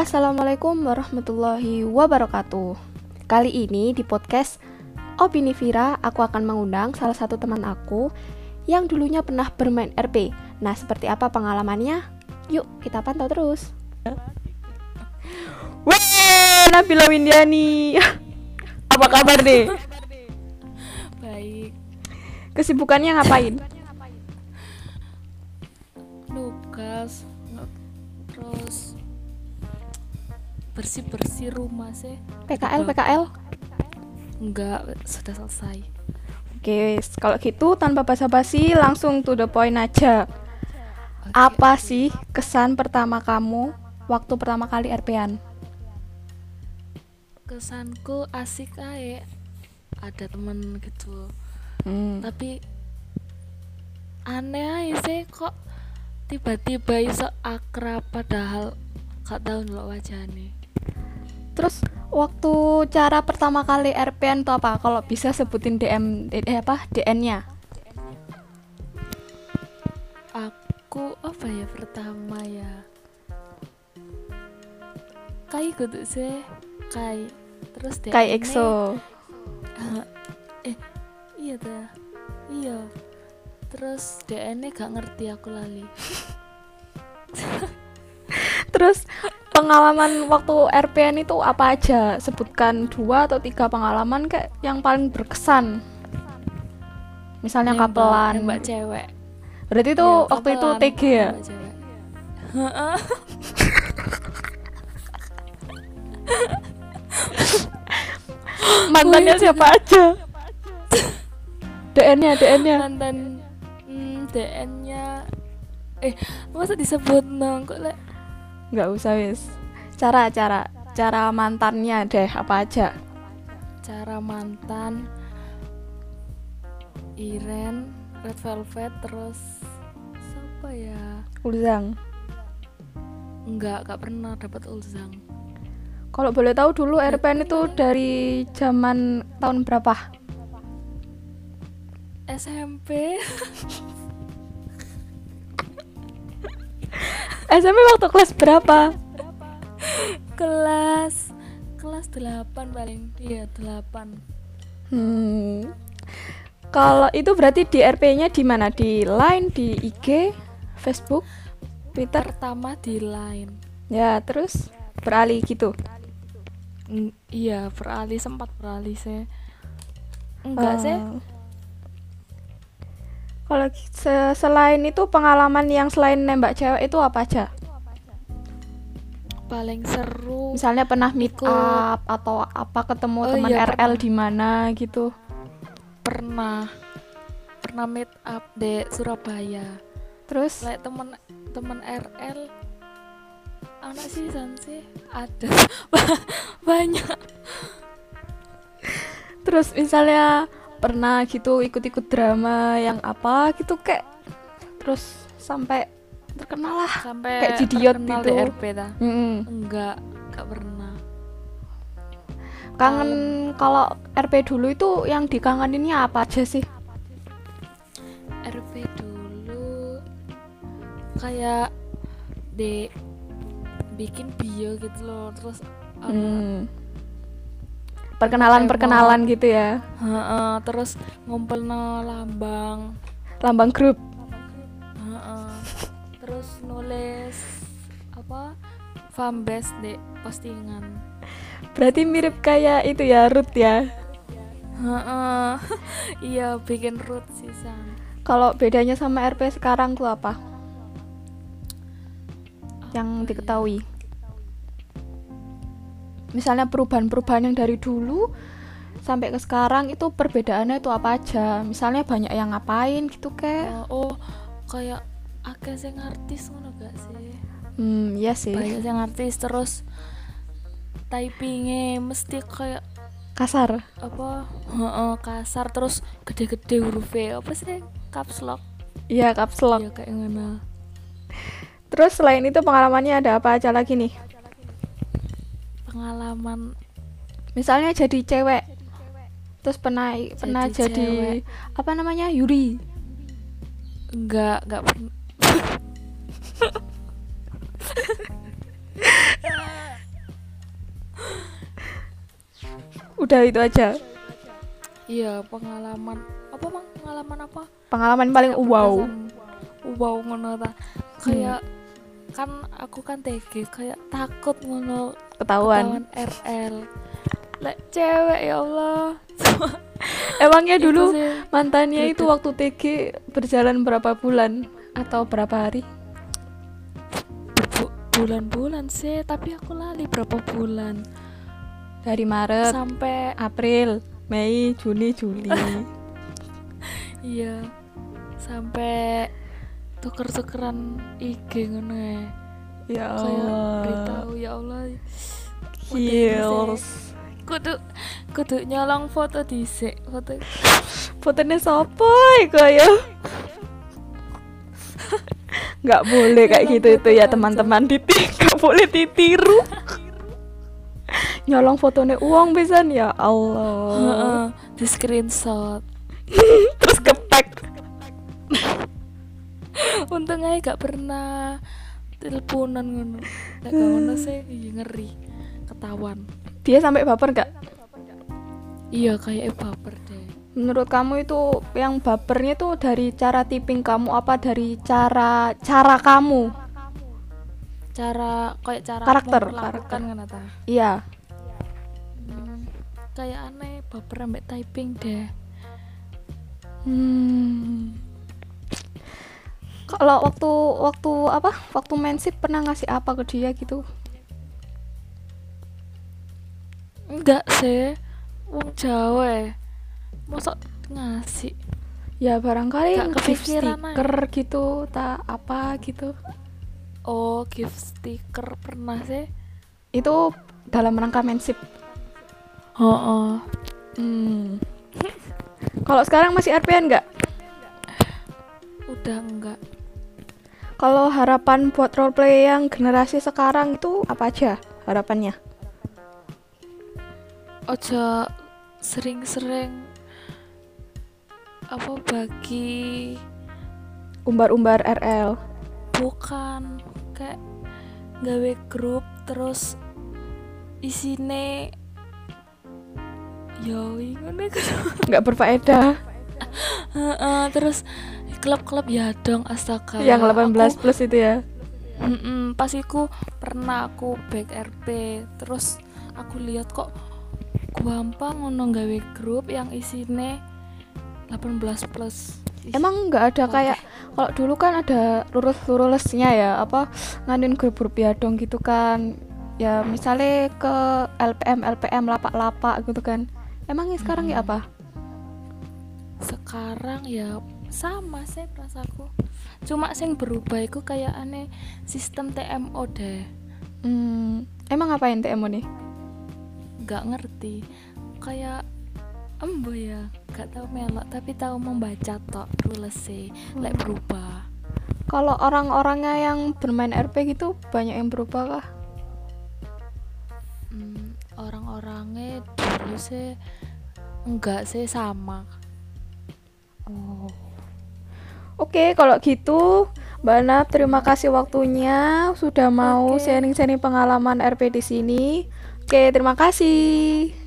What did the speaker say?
Assalamualaikum warahmatullahi wabarakatuh. Kali ini di podcast Opini Vira, aku akan mengundang salah satu teman aku yang dulunya pernah bermain RP. Nah, seperti apa pengalamannya? Yuk, kita pantau terus. Weh, Nabila Windiani. apa kabar nih? Baik. Kesibukannya ngapain? Nugas terus bersih-bersih rumah sih. PKL, PKL. Enggak, sudah selesai. Oke, wis. kalau gitu tanpa basa-basi langsung to the point aja. Oke. Apa sih kesan pertama kamu waktu pertama kali RP-an? Kesanku asik aja. Ada temen gitu. Hmm. Tapi aneh aja sih kok tiba-tiba iso akrab padahal gak tahu ndelok wajahnya. Terus waktu cara pertama kali RP-an itu apa? Kalau bisa sebutin DM eh, apa? DN-nya. Aku apa ya pertama ya? Kai kudu sih, Kai. Terus Kayak ini- EXO. eh iya dah iya terus DN gak ngerti aku lali Terus pengalaman waktu RP-an itu apa aja? Sebutkan dua atau tiga pengalaman kayak yang paling berkesan. Misalnya Nembak- kapelan. nembak cewek Berarti itu Iya, waktu itu TG ya? Mantannya siapa aja? DN-nya, DN-nya. mantan hmm, DN-nya eh masa disebut nang kok lek Nggak usah wis. Cara cara cara mantannya deh apa aja? cara mantan Iren Red Velvet terus siapa ya Ulzang. enggak gak pernah dapat ulzang Kalau boleh tahu dulu RPN itu dari zaman tahun berapa? SMP SMP waktu kelas berapa? kelas kelas 8 paling iya 8 Hmm. Kalau itu berarti di RP-nya di mana? Di Line, di IG, Facebook, Twitter. pertama di line Ya, terus beralih gitu. Eng- iya beralih sempat beralih sih enggak sih Eh, Kalau se- selain itu pengalaman yang selain nembak cewek itu apa aja? paling seru Misalnya pernah meet Ikut- up atau apa ketemu Oh teman iya, RL di mana gitu. pernah. Pernah meet up di Surabaya. Terus? Lek temen temen RL anak sih san sih? Ada. Banyak. Terus misalnya pernah gitu ikut-ikut drama yang apa gitu kayak terus sampai terkenal lah. sampai Kayak Jidiot terkenal itu. di RP dah Mm-mm. enggak enggak pernah Kangen kalau RP dulu itu yang dikangeninnya apa aja sih? RP dulu kayak de bikin bio gitu loh terus apa, Hmm. Perkenalan-perkenalan gitu ya. heeh, terus ngumpul lambang Lambang grup. heeh. terus nulis apa fanbase di postingan Berarti mirip kayak itu ya Ruth ya. Heeh. iya bikin root sih San. Kalau bedanya sama RP sekarang tuh apa? Yang ya? Misalnya perubahan-perubahan yang dari dulu sampai ke sekarang itu perbedaannya itu apa aja? Misalnya banyak yang ngapain gitu kayak. Oh, oh, kayak akeh sing artis ngono gak sih? Hmm, iya sih. Banyak sing artis terus typingnya mesti kayak Kasar. apa? Heeh, kasar terus gede-gede hurufnya. Apa sih? Caps lock. Iya, caps lock. Iya kayak ngono. Terus selain itu pengalamannya ada apa aja lagi nih? pengalaman. Misalnya jadi cewek, jadi cewek. terus pernah jadi pernah cewek. jadi apa namanya? Yuri. Enggak enggak udah itu aja. Iya pengalaman. Apa mang? Pengalaman apa? Pengalaman paling wow. wow ngono kayak hmm kan aku kan TG kayak takut ngono ketahuan. ketahuan RL lek cewek ya Allah. Emangnya Itu dulu sih. mantannya itu waktu TG berjalan berapa bulan atau berapa hari? Bu- bulan-bulan sih tapi aku lali berapa bulan? Dari Maret sampai April Mei Juni Juli. Iya sampai tuker-tukeran IG ngono ya. Ya kayak Allah. beritahu ya Allah Heels kudu kudu nyolong foto dhisik foto. Fotonya sopo iku ya nggak boleh kayak Nyolong gitu itu ya teman-teman diti nggak boleh ditiru. Nyolong fotonya uang pisan ya Allah. Heeh, di screenshot. Terus kepack untung aja gak pernah teleponan ngono. Gak ngono sih. Iya ngeri. Ketahuan. Dia sampai baper nggak iya kayak baper deh. Menurut kamu itu yang bapernya tuh dari cara tipping kamu apa dari cara cara kamu? Cara kayak cara Karakter, karakter. kan iya. Hmm, kayak aneh baper ambek typing deh. Hmm. Kalau waktu waktu apa? Waktu mensip pernah ngasih apa ke dia gitu? enggak sih wong Jawa ya. masa ngasih Ya barangkali Gak gift kepikiran aja. stiker gitu, tak apa gitu. oh gift sticker pernah sih Itu dalam rangka mensip. oh, oh. Hmm. Kalau sekarang masih RPN nggak? udah enggak Kalau harapan buat roleplay yang generasi sekarang itu apa aja harapannya? ojo sering-sering apa bagi Umbar-umbar RL. bukan kayak gawe grup terus isine yo ngono Nggak berfaedah. Heeh, terus klub-klub ya dong astaga. Yang 18 Aku- plus itu ya. Mm-mm, pas iku pernah aku back RP terus aku lihat kok gampang ngono gawe grup yang isine 18 plus. Emang nggak ada kayak kalau dulu kan ada lurus-lurusnya ya apa nganin grup-grup ya dong gitu kan. Ya misalnya ke LPM LPM lapak-lapak gitu kan. Emangnya sekarang ya apa sekarang ya sama sih rasaku cuma sing berubah iku kayak aneh sistem TMO deh. Hmm, emang ngapain TMO nih? Nggak ngerti. Kayak embo ya gak tahu melok tapi tahu membaca tok rules sih lek berubah. Kalau orang-orangnya yang bermain RP gitu banyak yang berubah kah? Hmm, orang-orangnya dulu sih enggak sih sama oh Oke, kalau gitu, Mbak Nap, terima kasih waktunya sudah mau sharing-sharing pengalaman RP di sini. Oke, terima kasih.